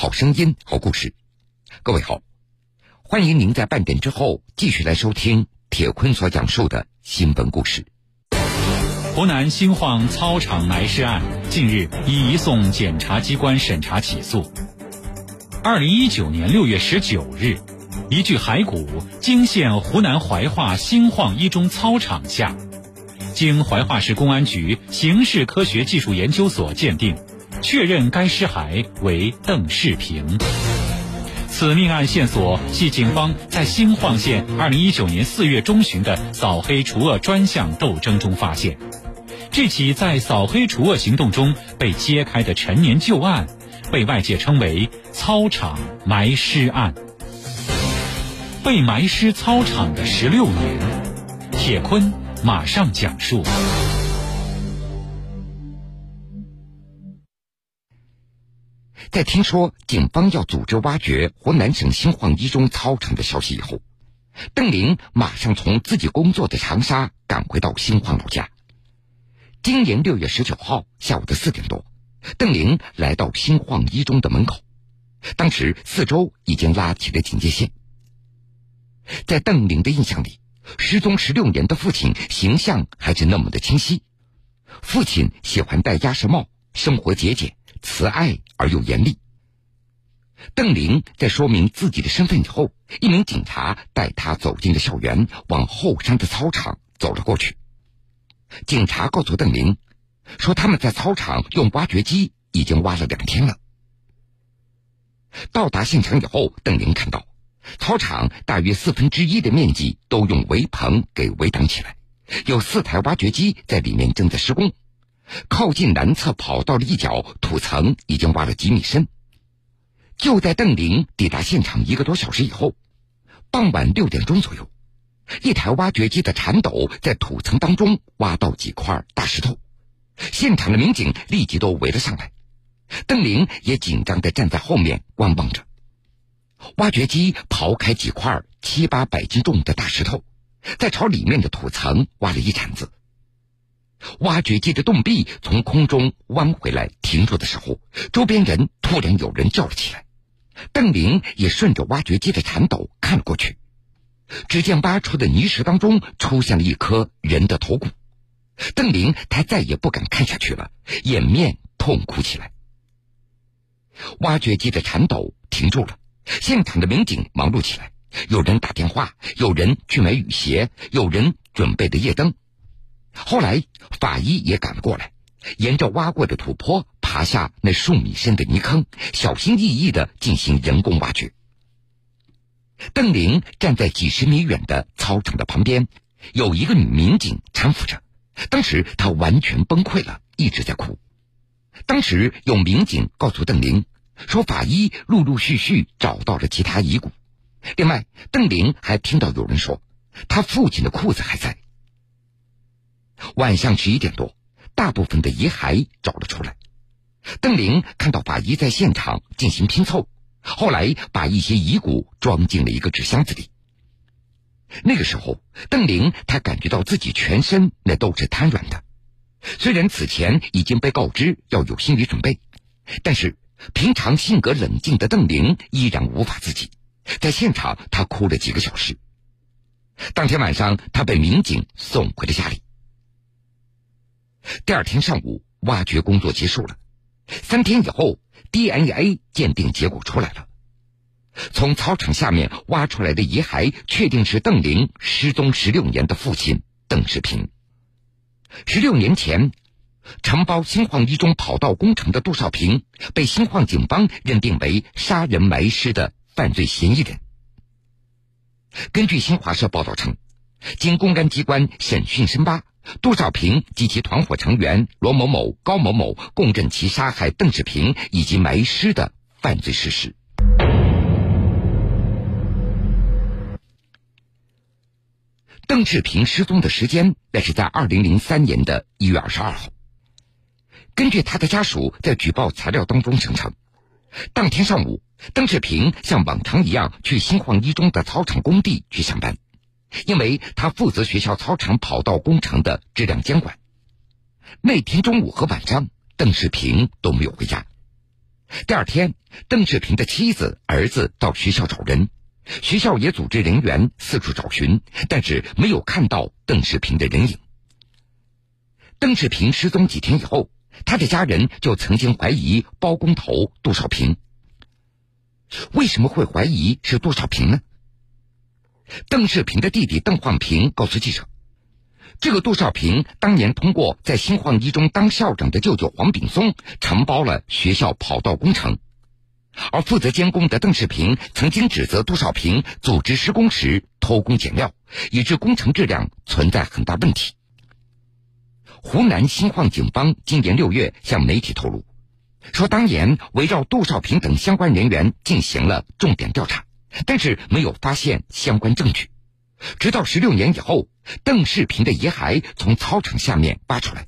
好声音，好故事。各位好，欢迎您在半点之后继续来收听铁坤所讲述的新闻故事。湖南新晃操场埋尸案近日已移送检察机关审查起诉。二零一九年六月十九日，一具骸骨惊现湖南怀化新晃一中操场下，经怀化市公安局刑事科学技术研究所鉴定。确认该尸骸为邓世平。此命案线索系警方在新晃县2019年4月中旬的扫黑除恶专项斗争中发现。这起在扫黑除恶行动中被揭开的陈年旧案，被外界称为“操场埋尸案”。被埋尸操场的十六年，铁坤马上讲述。在听说警方要组织挖掘湖南省新晃一中操场的消息以后，邓玲马上从自己工作的长沙赶回到新晃老家。今年六月十九号下午的四点多，邓玲来到新晃一中的门口，当时四周已经拉起了警戒线。在邓玲的印象里，失踪十六年的父亲形象还是那么的清晰。父亲喜欢戴鸭舌帽，生活节俭。慈爱而又严厉。邓玲在说明自己的身份以后，一名警察带他走进了校园，往后山的操场走了过去。警察告诉邓玲，说他们在操场用挖掘机已经挖了两天了。到达现场以后，邓玲看到操场大约四分之一的面积都用围棚给围挡起来，有四台挖掘机在里面正在施工。靠近南侧跑道的一角，土层已经挖了几米深。就在邓玲抵达现场一个多小时以后，傍晚六点钟左右，一台挖掘机的铲斗在土层当中挖到几块大石头，现场的民警立即都围了上来，邓玲也紧张地站在后面观望着。挖掘机刨开几块七八百斤重的大石头，再朝里面的土层挖了一铲子。挖掘机的洞壁从空中弯回来停住的时候，周边人突然有人叫了起来。邓玲也顺着挖掘机的铲斗看了过去，只见挖出的泥石当中出现了一颗人的头骨。邓玲她再也不敢看下去了，掩面痛哭起来。挖掘机的铲斗停住了，现场的民警忙碌起来，有人打电话，有人去买雨鞋，有人准备的夜灯。后来，法医也赶了过来，沿着挖过的土坡爬下那数米深的泥坑，小心翼翼的进行人工挖掘。邓玲站在几十米远的操场的旁边，有一个女民警搀扶着。当时她完全崩溃了，一直在哭。当时有民警告诉邓玲，说法医陆陆续续找到了其他遗骨。另外，邓玲还听到有人说，他父亲的裤子还在。晚上十一点多，大部分的遗骸找了出来。邓玲看到法医在现场进行拼凑，后来把一些遗骨装进了一个纸箱子里。那个时候，邓玲她感觉到自己全身那都是瘫软的。虽然此前已经被告知要有心理准备，但是平常性格冷静的邓玲依然无法自己。在现场，她哭了几个小时。当天晚上，她被民警送回了家里。第二天上午，挖掘工作结束了。三天以后，DNA 鉴定结果出来了。从操场下面挖出来的遗骸，确定是邓玲失踪十六年的父亲邓世平。十六年前，承包新晃一中跑道工程的杜少平，被新晃警方认定为杀人埋尸的犯罪嫌疑人。根据新华社报道称，经公安机关审讯深扒。杜少平及其团伙成员罗某某、高某某供认其杀害邓世平以及埋尸的犯罪事实。邓志平失踪的时间，那是在二零零三年的一月二十二号。根据他的家属在举报材料当中声称，当天上午，邓志平像往常一样去新晃一中的操场工地去上班。因为他负责学校操场跑道工程的质量监管，那天中午和晚上，邓世平都没有回家。第二天，邓世平的妻子、儿子到学校找人，学校也组织人员四处找寻，但是没有看到邓世平的人影。邓世平失踪几天以后，他的家人就曾经怀疑包工头杜少平。为什么会怀疑是杜少平呢？邓世平的弟弟邓焕平告诉记者。这个杜少平当年通过在新晃一中当校长的舅舅黄炳松承包了学校跑道工程，而负责监工的邓世平曾经指责杜少平组织施工时偷工减料，以致工程质量存在很大问题。湖南新晃警方今年六月向媒体透露，说当年围绕杜少平等相关人员进行了重点调查，但是没有发现相关证据。直到十六年以后，邓世平的遗骸从操场下面挖出来。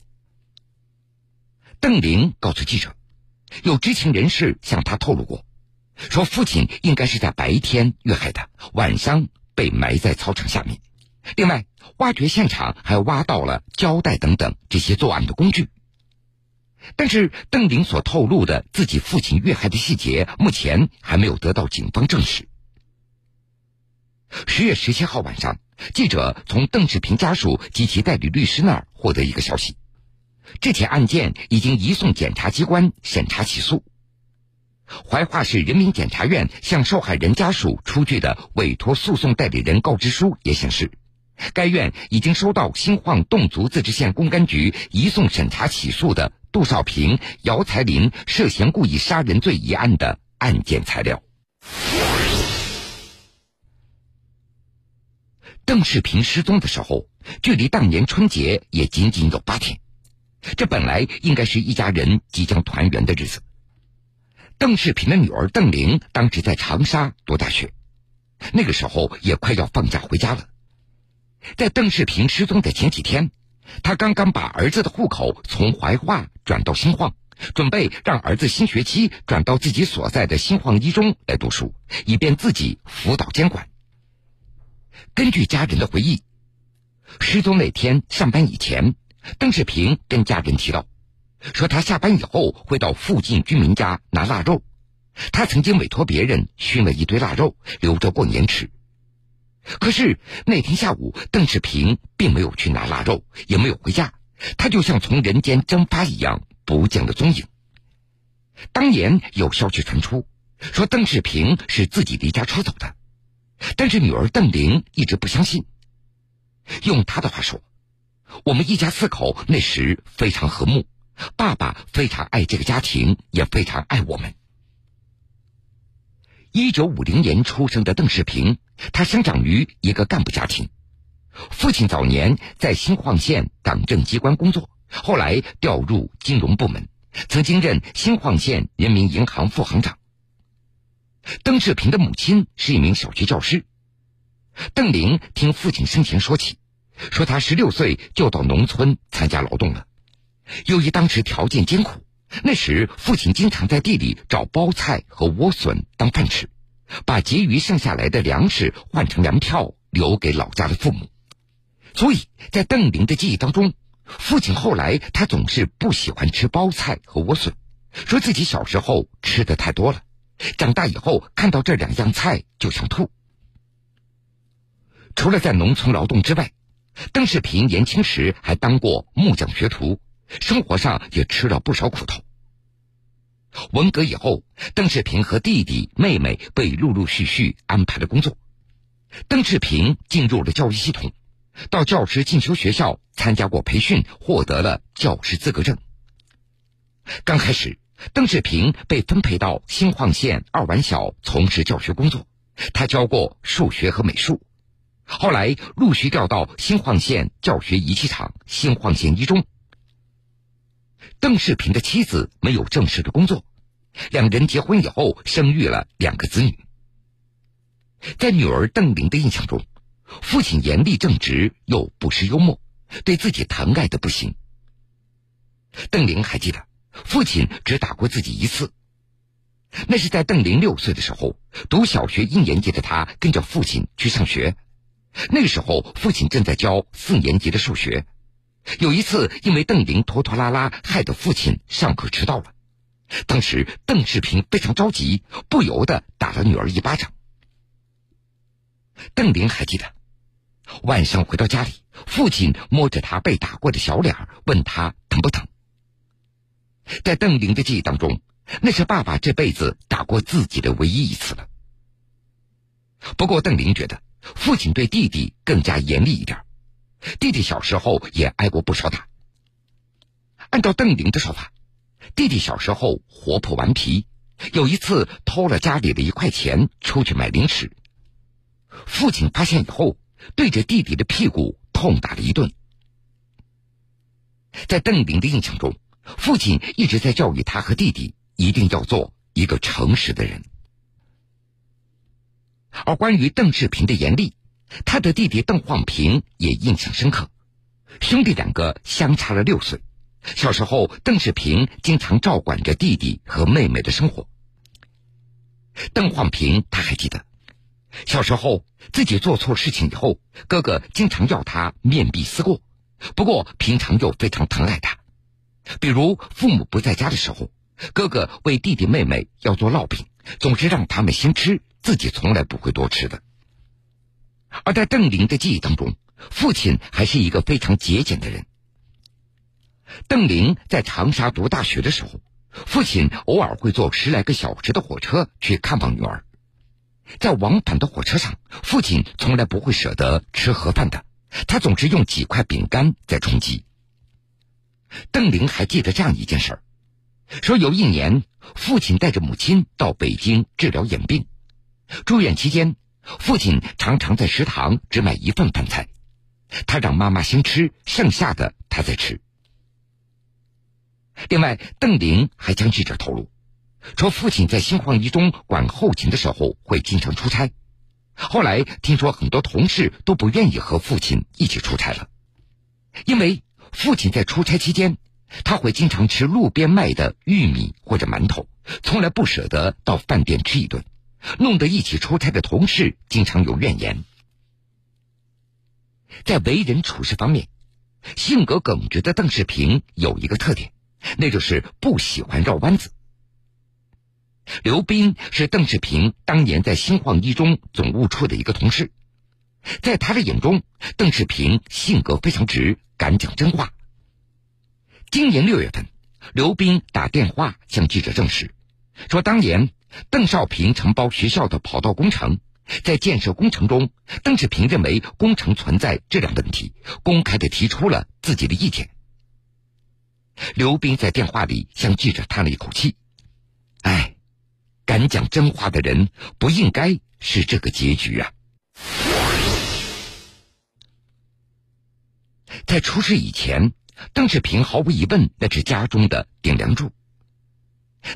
邓玲告诉记者，有知情人士向他透露过，说父亲应该是在白天遇害的，晚上被埋在操场下面。另外，挖掘现场还挖到了胶带等等这些作案的工具。但是，邓玲所透露的自己父亲遇害的细节，目前还没有得到警方证实。十月十七号晚上，记者从邓世平家属及其代理律师那儿获得一个消息：这起案件已经移送检察机关审查起诉。怀化市人民检察院向受害人家属出具的委托诉讼代理人告知书也显示，该院已经收到新晃侗族自治县公安局移送审查起诉的杜少平、姚才林涉嫌故意杀人罪一案的案件材料。邓世平失踪的时候，距离当年春节也仅仅有八天，这本来应该是一家人即将团圆的日子。邓世平的女儿邓玲当时在长沙读大学，那个时候也快要放假回家了。在邓世平失踪的前几天，他刚刚把儿子的户口从怀化转到新晃，准备让儿子新学期转到自己所在的新晃一中来读书，以便自己辅导监管。根据家人的回忆，失踪那天上班以前，邓世平跟家人提到，说他下班以后会到附近居民家拿腊肉。他曾经委托别人熏了一堆腊肉，留着过年吃。可是那天下午，邓世平并没有去拿腊肉，也没有回家，他就像从人间蒸发一样，不见了踪影。当年有消息传出，说邓世平是自己离家出走的。但是女儿邓玲一直不相信。用她的话说：“我们一家四口那时非常和睦，爸爸非常爱这个家庭，也非常爱我们。”一九五零年出生的邓世平，他生长于一个干部家庭，父亲早年在新晃县党政机关工作，后来调入金融部门，曾经任新晃县人民银行副行长。邓世平的母亲是一名小学教师。邓玲听父亲生前说起，说他十六岁就到农村参加劳动了。由于当时条件艰苦，那时父亲经常在地里找包菜和莴笋当饭吃，把结余剩下来的粮食换成粮票留给老家的父母。所以在邓玲的记忆当中，父亲后来他总是不喜欢吃包菜和莴笋，说自己小时候吃的太多了。长大以后看到这两样菜就想吐。除了在农村劳动之外，邓世平年轻时还当过木匠学徒，生活上也吃了不少苦头。文革以后，邓世平和弟弟妹妹被陆陆续续安排了工作。邓世平进入了教育系统，到教师进修学校参加过培训，获得了教师资格证。刚开始。邓世平被分配到新晃县二完小从事教学工作，他教过数学和美术。后来陆续调到新晃县教学仪器厂新晃县一中。邓世平的妻子没有正式的工作，两人结婚以后生育了两个子女。在女儿邓玲的印象中，父亲严厉正直又不失幽默，对自己疼爱的不行。邓玲还记得。父亲只打过自己一次，那是在邓玲六岁的时候，读小学一年级的他跟着父亲去上学。那时候，父亲正在教四年级的数学。有一次，因为邓玲拖拖拉拉，害得父亲上课迟到了。当时邓世平非常着急，不由得打了女儿一巴掌。邓玲还记得，晚上回到家里，父亲摸着他被打过的小脸，问他疼不疼。在邓玲的记忆当中，那是爸爸这辈子打过自己的唯一一次了。不过邓玲觉得，父亲对弟弟更加严厉一点，弟弟小时候也挨过不少打。按照邓玲的说法，弟弟小时候活泼顽皮，有一次偷了家里的一块钱出去买零食，父亲发现以后，对着弟弟的屁股痛打了一顿。在邓玲的印象中，父亲一直在教育他和弟弟一定要做一个诚实的人。而关于邓世平的严厉，他的弟弟邓晃平也印象深刻。兄弟两个相差了六岁，小时候邓世平经常照管着弟弟和妹妹的生活。邓晃平他还记得，小时候自己做错事情以后，哥哥经常要他面壁思过，不过平常又非常疼爱他。比如父母不在家的时候，哥哥为弟弟妹妹要做烙饼，总是让他们先吃。自己从来不会多吃的，而在邓玲的记忆当中，父亲还是一个非常节俭的人。邓玲在长沙读大学的时候，父亲偶尔会坐十来个小时的火车去看望女儿，在往返的火车上，父亲从来不会舍得吃盒饭的，他总是用几块饼干在充饥。邓玲还记得这样一件事儿，说有一年，父亲带着母亲到北京治疗眼病。住院期间，父亲常常在食堂只买一份饭菜，他让妈妈先吃，剩下的他再吃。另外，邓玲还将记者透露，说父亲在新晃一中管后勤的时候会经常出差，后来听说很多同事都不愿意和父亲一起出差了，因为父亲在出差期间，他会经常吃路边卖的玉米或者馒头，从来不舍得到饭店吃一顿。弄得一起出差的同事经常有怨言。在为人处事方面，性格耿直的邓世平有一个特点，那就是不喜欢绕弯子。刘斌是邓世平当年在新晃一中总务处的一个同事，在他的眼中，邓世平性格非常直，敢讲真话。今年六月份，刘斌打电话向记者证实，说当年。邓少平承包学校的跑道工程，在建设工程中，邓世平认为工程存在质量问题，公开的提出了自己的意见。刘斌在电话里向记者叹了一口气：“哎，敢讲真话的人不应该是这个结局啊！”在出事以前，邓世平毫无疑问那是家中的顶梁柱。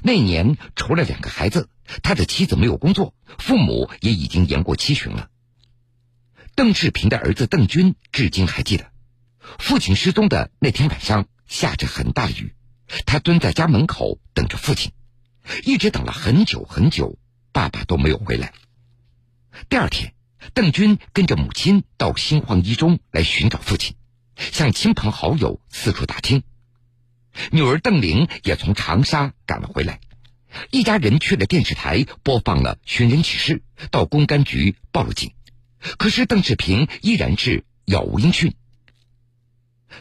那年，除了两个孩子，他的妻子没有工作，父母也已经言过七旬了。邓世平的儿子邓军至今还记得，父亲失踪的那天晚上下着很大的雨，他蹲在家门口等着父亲，一直等了很久很久，爸爸都没有回来。第二天，邓军跟着母亲到新晃一中来寻找父亲，向亲朋好友四处打听。女儿邓玲也从长沙赶了回来，一家人去了电视台播放了寻人启事，到公安局报了警，可是邓志平依然是杳无音讯。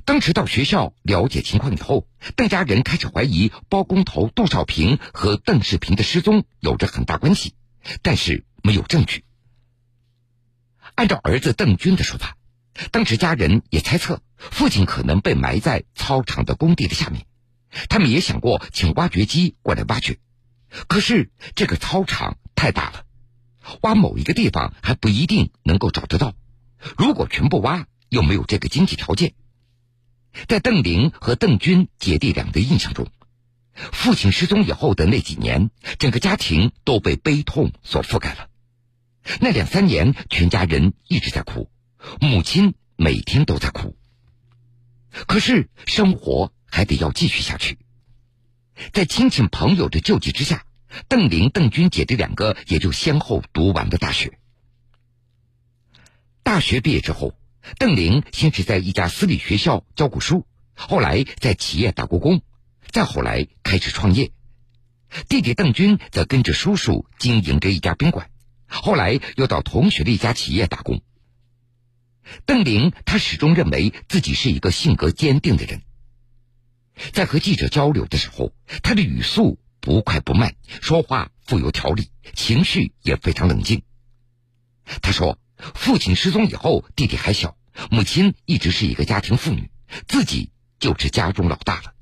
当时到学校了解情况以后，邓家人开始怀疑包工头杜少平和邓世平的失踪有着很大关系，但是没有证据。按照儿子邓军的说法。当时家人也猜测，父亲可能被埋在操场的工地的下面。他们也想过请挖掘机过来挖掘，可是这个操场太大了，挖某一个地方还不一定能够找得到。如果全部挖，又没有这个经济条件。在邓玲和邓军姐弟俩的印象中，父亲失踪以后的那几年，整个家庭都被悲痛所覆盖了。那两三年，全家人一直在哭。母亲每天都在哭，可是生活还得要继续下去。在亲戚朋友的救济之下，邓玲、邓军姐弟两个也就先后读完了大学。大学毕业之后，邓玲先是在一家私立学校教过书，后来在企业打过工，再后来开始创业。弟弟邓军则跟着叔叔经营着一家宾馆，后来又到同学的一家企业打工。邓玲他始终认为自己是一个性格坚定的人，在和记者交流的时候，他的语速不快不慢，说话富有条理，情绪也非常冷静。他说：“父亲失踪以后，弟弟还小，母亲一直是一个家庭妇女，自己就是家中老大了。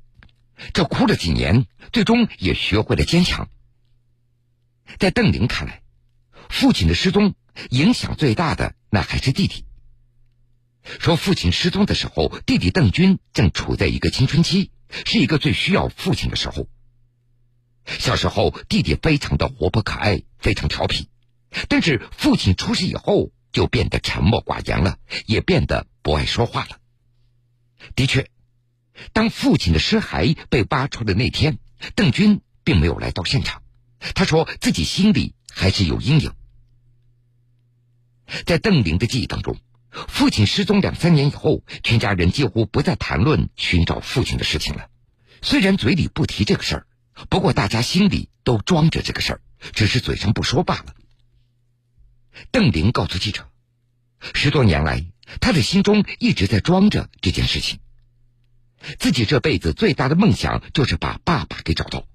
这哭了几年，最终也学会了坚强。”在邓玲看来，父亲的失踪影响最大的那还是弟弟。说父亲失踪的时候，弟弟邓军正处在一个青春期，是一个最需要父亲的时候。小时候，弟弟非常的活泼可爱，非常调皮，但是父亲出事以后，就变得沉默寡言了，也变得不爱说话了。的确，当父亲的尸骸被挖出的那天，邓军并没有来到现场，他说自己心里还是有阴影。在邓玲的记忆当中。父亲失踪两三年以后，全家人几乎不再谈论寻找父亲的事情了。虽然嘴里不提这个事儿，不过大家心里都装着这个事儿，只是嘴上不说罢了。邓玲告诉记者，十多年来，他的心中一直在装着这件事情。自己这辈子最大的梦想就是把爸爸给找到，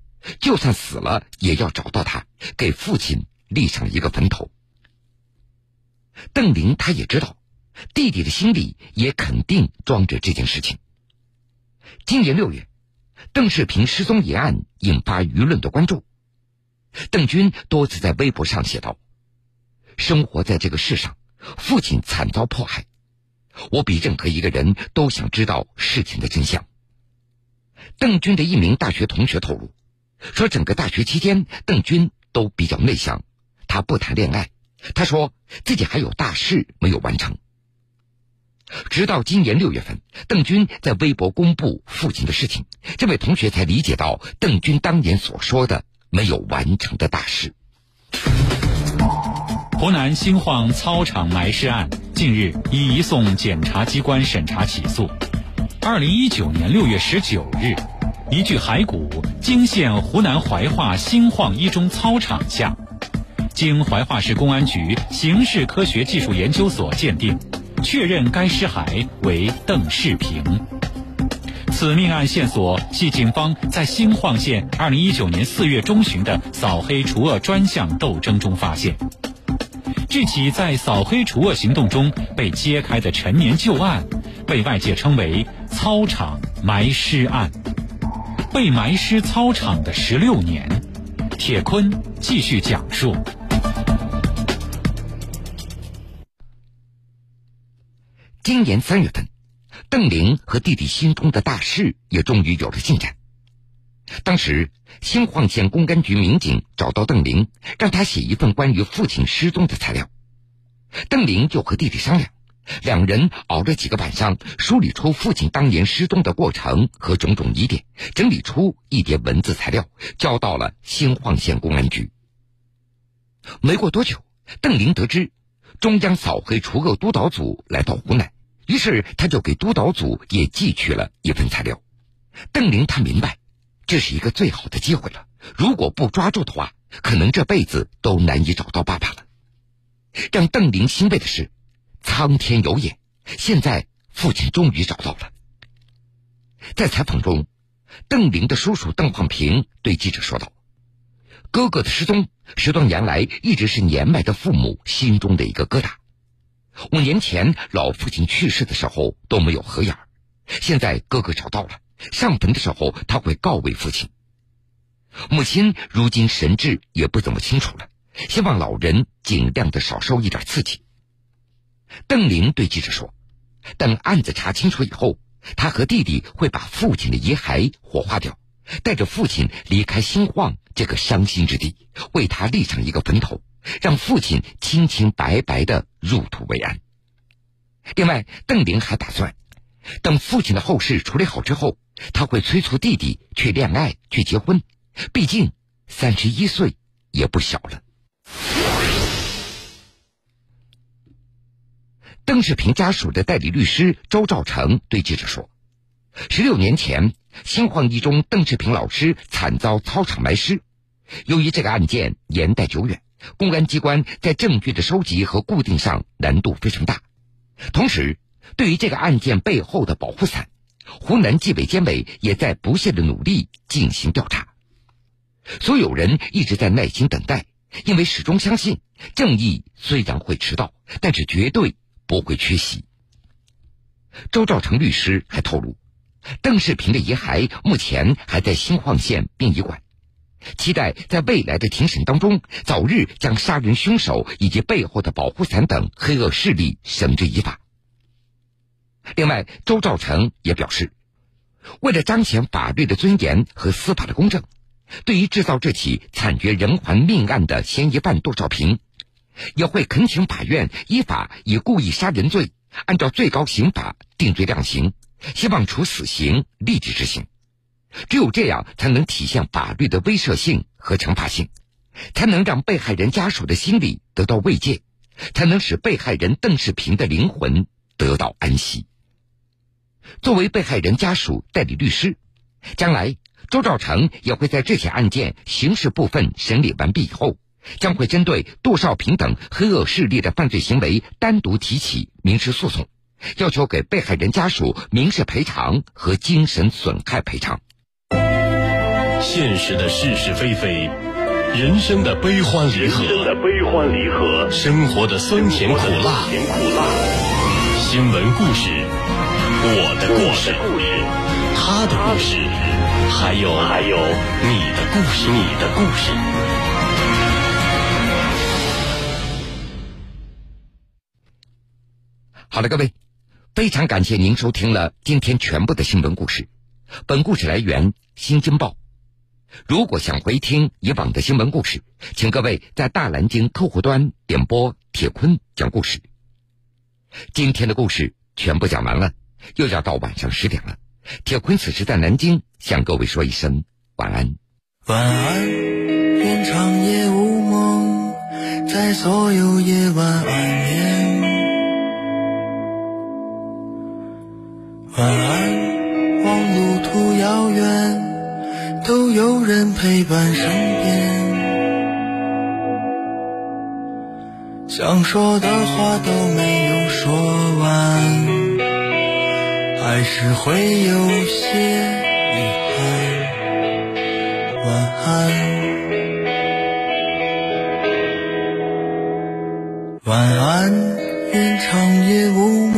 就算死了也要找到他，给父亲立上一个坟头。邓玲他也知道。弟弟的心里也肯定装着这件事情。今年六月，邓世平失踪一案引发舆论的关注。邓军多次在微博上写道：“生活在这个世上，父亲惨遭迫害，我比任何一个人都想知道事情的真相。”邓军的一名大学同学透露，说整个大学期间，邓军都比较内向，他不谈恋爱。他说自己还有大事没有完成。直到今年六月份，邓军在微博公布父亲的事情，这位同学才理解到邓军当年所说的没有完成的大事。湖南新晃操场埋尸案近日已移送检察机关审查起诉。二零一九年六月十九日，一具骸骨惊现湖南怀化新晃一中操场下，经怀化市公安局刑事科学技术研究所鉴定。确认该尸骸为邓世平。此命案线索系警方在新晃县2019年4月中旬的扫黑除恶专项斗争中发现。这起在扫黑除恶行动中被揭开的陈年旧案，被外界称为“操场埋尸案”。被埋尸操场的十六年，铁坤继续讲述。今年三月份，邓玲和弟弟心中的大事也终于有了进展。当时，新晃县公安局民警找到邓玲，让他写一份关于父亲失踪的材料。邓玲就和弟弟商量，两人熬了几个晚上，梳理出父亲当年失踪的过程和种种疑点，整理出一叠文字材料，交到了新晃县公安局。没过多久，邓玲得知，中央扫黑除恶督导组来到湖南。于是，他就给督导组也寄去了一份材料。邓玲他明白，这是一个最好的机会了。如果不抓住的话，可能这辈子都难以找到爸爸了。让邓玲欣慰的是，苍天有眼，现在父亲终于找到了。在采访中，邓玲的叔叔邓焕平对记者说道：“哥哥的失踪，十多年来一直是年迈的父母心中的一个疙瘩。”五年前，老父亲去世的时候都没有合眼现在哥哥找到了，上坟的时候他会告慰父亲。母亲如今神志也不怎么清楚了，希望老人尽量的少受一点刺激。邓玲对记者说：“等案子查清楚以后，他和弟弟会把父亲的遗骸火化掉，带着父亲离开兴晃这个伤心之地，为他立上一个坟头。”让父亲清清白白的入土为安。另外，邓玲还打算，等父亲的后事处理好之后，他会催促弟弟去恋爱、去结婚。毕竟三十一岁也不小了。邓世平家属的代理律师周兆成对记者说：“十六年前，新晃一中邓志平老师惨遭操场埋尸。”由于这个案件年代久远，公安机关在证据的收集和固定上难度非常大。同时，对于这个案件背后的保护伞，湖南纪委监委也在不懈的努力进行调查。所有人一直在耐心等待，因为始终相信正义虽然会迟到，但是绝对不会缺席。周兆成律师还透露，邓世平的遗骸目前还在新晃县殡仪馆，期待在未来的庭审当中，早日将杀人凶手以及背后的保护伞等黑恶势力绳之以法。另外，周兆成也表示，为了彰显法律的尊严和司法的公正。对于制造这起惨绝人寰命案的嫌疑犯杜少平，也会恳请法院依法以故意杀人罪按照最高刑法定罪量刑，希望处死刑立即执行。只有这样，才能体现法律的威慑性和惩罚性，才能让被害人家属的心理得到慰藉，才能使被害人邓世平的灵魂得到安息。作为被害人家属代理律师，将来。周兆成也会在这起案件刑事部分审理完毕以后，将会针对杜少平等黑恶势力的犯罪行为单独提起民事诉讼，要求给被害人家属民事赔偿和精神损害赔偿。现实的是是非非，人生的悲欢离合，人生的悲欢离合，生活的酸甜苦辣，甜苦辣。新闻故事，我的故事，他的故事。还有还有你的故事，你的故事。好了，各位，非常感谢您收听了今天全部的新闻故事。本故事来源《新京报》。如果想回听以往的新闻故事，请各位在大南京客户端点播铁坤讲故事。今天的故事全部讲完了，又要到晚上十点了。铁坤此时在南京，向各位说一声晚安。晚安，愿长夜无梦，在所有夜晚安眠。晚安，望路途遥远，都有人陪伴身边。想说的话都没有说完。还是会有些遗憾。晚安，晚安，愿长夜无。